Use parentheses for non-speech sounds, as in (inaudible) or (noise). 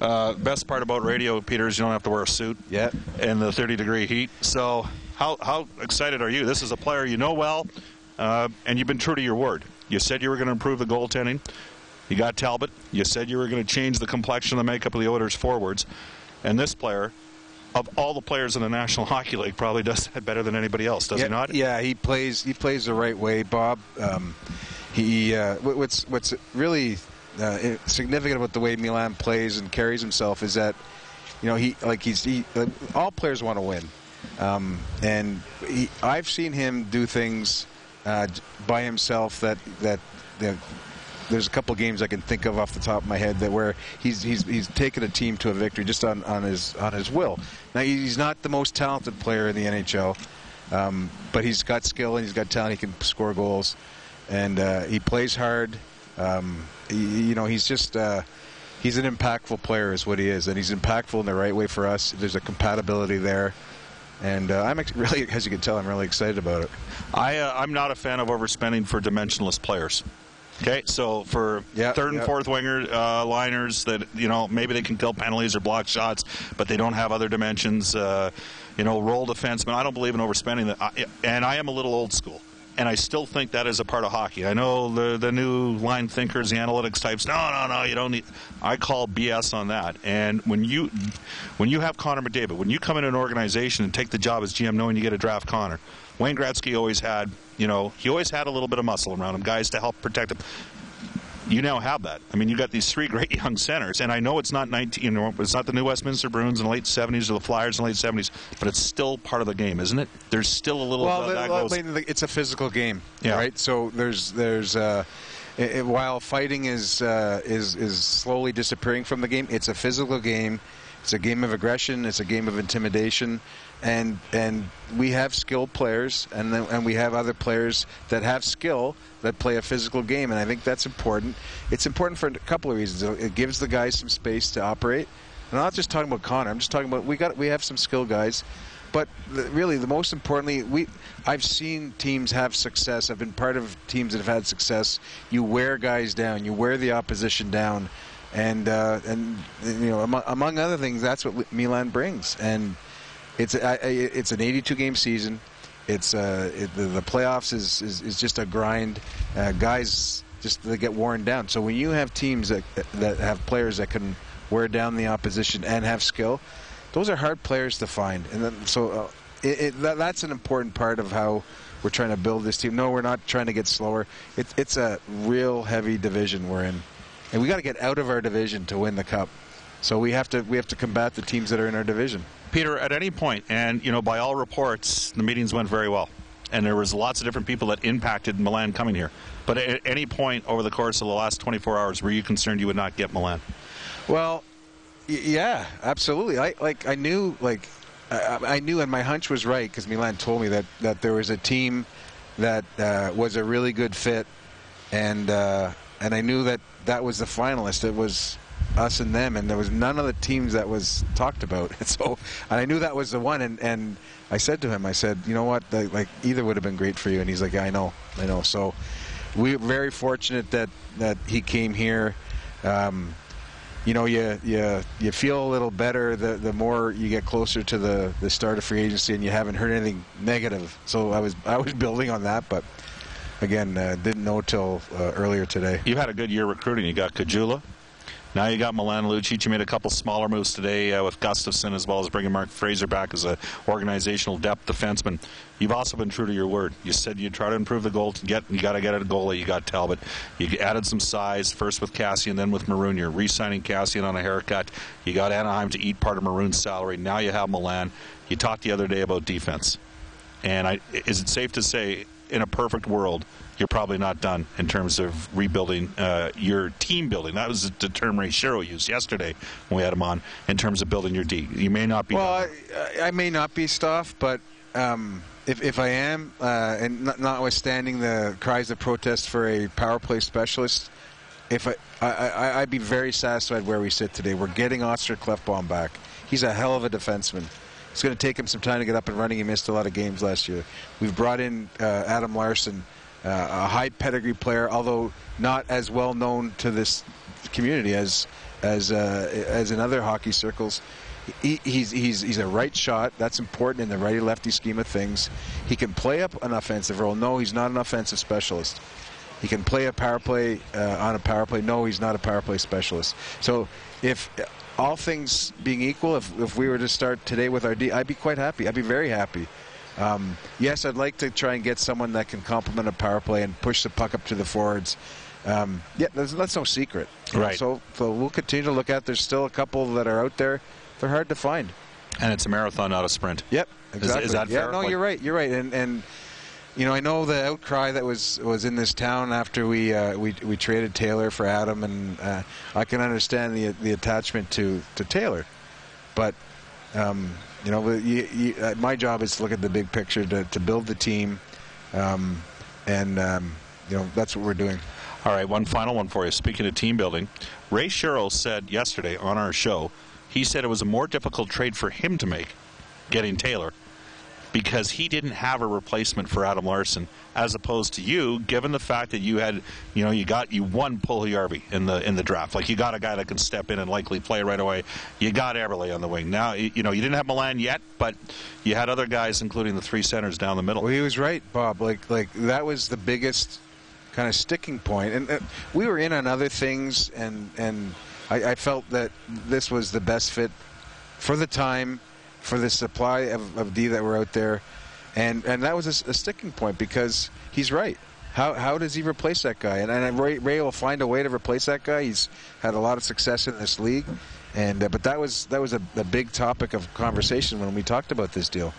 Uh, best part about radio, Peter, is you don't have to wear a suit. Yeah. In the 30 degree heat. So, how how excited are you? This is a player you know well, uh, and you've been true to your word. You said you were going to improve the goaltending. You got Talbot. You said you were going to change the complexion, of the makeup of the Oilers forwards, and this player. Of all the players in the National (laughs) Hockey League, probably does that better than anybody else, does yeah, he not? Yeah, he plays. He plays the right way, Bob. Um, he uh, what's what's really uh, significant about the way Milan plays and carries himself is that you know he like he's he, uh, all players want to win, um, and he, I've seen him do things uh, by himself that that. that there's a couple games I can think of off the top of my head that where he's he's he's taken a team to a victory just on, on his on his will. Now he's not the most talented player in the NHL, um, but he's got skill and he's got talent. He can score goals, and uh, he plays hard. Um, he, you know, he's just uh, he's an impactful player, is what he is, and he's impactful in the right way for us. There's a compatibility there. And uh, I'm ex- (laughs) really, as you can tell, I'm really excited about it. I, uh, I'm not a fan of overspending for dimensionless players. Okay, so for Yep, third and yep. fourth winger uh, liners that you know maybe they can kill penalties or block shots, but they don't have other dimensions. Uh, you know, role defenseman. I don't believe in overspending that, I, and I am a little old school. And I still think that is a part of hockey. I know the the new line thinkers, the analytics types. No, no, no, you don't need. I call BS on that. And when you when you have Connor McDavid, when you come in an organization and take the job as GM, knowing you get a draft Connor, Wayne Gretzky always had, you know, he always had a little bit of muscle around him, guys to help protect him. You now have that. I mean, you got these three great young centers, and I know it's not 19, you know, it's not the new Westminster Bruins in the late 70s or the Flyers in the late 70s, but it's still part of the game, isn't it? There's still a little. Well, of well, it's a physical game, Yeah. right? So there's there's uh, i i- while fighting is uh, is is slowly disappearing from the game, it's a physical game. It's a game of aggression. It's a game of intimidation, and and we have skilled players, and and we have other players that have skill that play a physical game, and I think that's important. It's important for a couple of reasons. It gives the guys some space to operate. And I'm not just talking about Connor. I'm just talking about we got we have some skill guys, but the, really the most importantly, we I've seen teams have success. I've been part of teams that have had success. You wear guys down. You wear the opposition down, and uh, and you know among, among other things, that's what Milan brings. And it's I, it's an 82 game season. It's uh, it, the, the playoffs is, is is just a grind. Uh, guys just they get worn down. So when you have teams that that have players that can wear down the opposition and have skill, those are hard players to find. And then, so uh, it, it, that, that's an important part of how we're trying to build this team. No, we're not trying to get slower. It, it's a real heavy division we're in, and we got to get out of our division to win the cup. So we have to we have to combat the teams that are in our division. Peter, at any point, and you know, by all reports, the meetings went very well, and there was lots of different people that impacted Milan coming here. But at any point over the course of the last 24 hours, were you concerned you would not get Milan? Well, y- yeah, absolutely. I like I knew like I, I knew, and my hunch was right because Milan told me that that there was a team that uh, was a really good fit, and uh, and I knew that that was the finalist. It was us and them, and there was none of the teams that was talked about. And (laughs) so, and I knew that was the one. And and I said to him, I said, you know what, like, either would have been great for you. And he's like, yeah, I know, I know. So we're very fortunate that that he came here. Um, you know, you you you feel a little better the the more you get closer to the the start of free agency, and you haven't heard anything negative. So I was I was (laughs) building on that, but again, uh, didn't know till uh, earlier today. You've had a good year recruiting. You got Caggiula. Now you got Milan Lucic. You made a couple smaller moves today uh, with Gustavsson as well as bringing Mark Fraser back as an organizational depth defenseman. You've also been true to your word. You said you'd try to improve the goal. To get you got to get a goalie. You got Talbot. You added some size first with Kassian, then with Maroon. You're re-signing Kassian on a haircut. You got Anaheim to eat part of Maroon's salary. Now you have Milan. You talked the other day about defense. And I, is it safe to say, in a perfect world, you're probably not done in terms of rebuilding uh, your team building? That was the term Ray Shero used yesterday when we had him on. In terms of building your D, you may not be. Well. I, I may not be Stauff, but um, if, if I am, uh, and not, notwithstanding the cries of protest for a power play specialist, if I, I, I I'd be very satisfied where we sit today. We're getting Oscar Klefbom back. He's a hell of a defenseman. It's going to take him some time to get up and running. He missed a lot of games last year. We've brought in uh, Adam Larsson, uh, a high pedigree player, although not as well known to this community as as uh, as in other hockey circles. He, he's he's he's a right shot. That's important in the righty lefty scheme of things. He can play up an offensive role. No, he's not an offensive specialist. He can play a power play uh, on a power play. No, he's not a power play specialist. So if all things being equal, if, if we were to start today with our D, I'd be quite happy. I'd be very happy. Um, yes, I'd like to try and get someone that can complement a power play and push the puck up to the forwards. Um, yeah, that's, that's, no secret. Right. So, so we'll continue to look at. There's still a couple that are out there. They're hard to find. And it's a marathon, not a sprint. Yep. Exactly. Is, is that yeah, fair? no, Like- you're right. You're right. And and you know, I know the outcry that was was in this town after we uh, we we traded Taylor for Adam, and uh, I can understand the the attachment to to Taylor, but. Um, you know, you, you, uh, my job is to look at the big picture, to, to build the team, um, and um, you know that's what we're doing. All right, one final one for you. Speaking of team building, Ray Shero said yesterday on our show, he said it was a more difficult trade for him to make, getting Taylor, because he didn't have a replacement for Adam Larsson, as opposed to you, given the fact that you had, you know, you got you won Puljujärvi in the in the draft. Like you got a guy that can step in and likely play right away. You got Eberle on the wing. Now, you you know, you didn't have Milan yet, but you had other guys, including the three centers down the middle. Well, he was right, Bob. Like like that was the biggest kind of sticking point, and uh, we were in on other things, and and I, I felt that this was the best fit for the time, for the supply of, of D that were out there, and and that was a sticking point because he's right. How, how does he replace that guy? And, and Ray, Ray will find a way to replace that guy. He's had a lot of success in this league, and uh, but that was that was a, a big topic of conversation when we talked about this deal.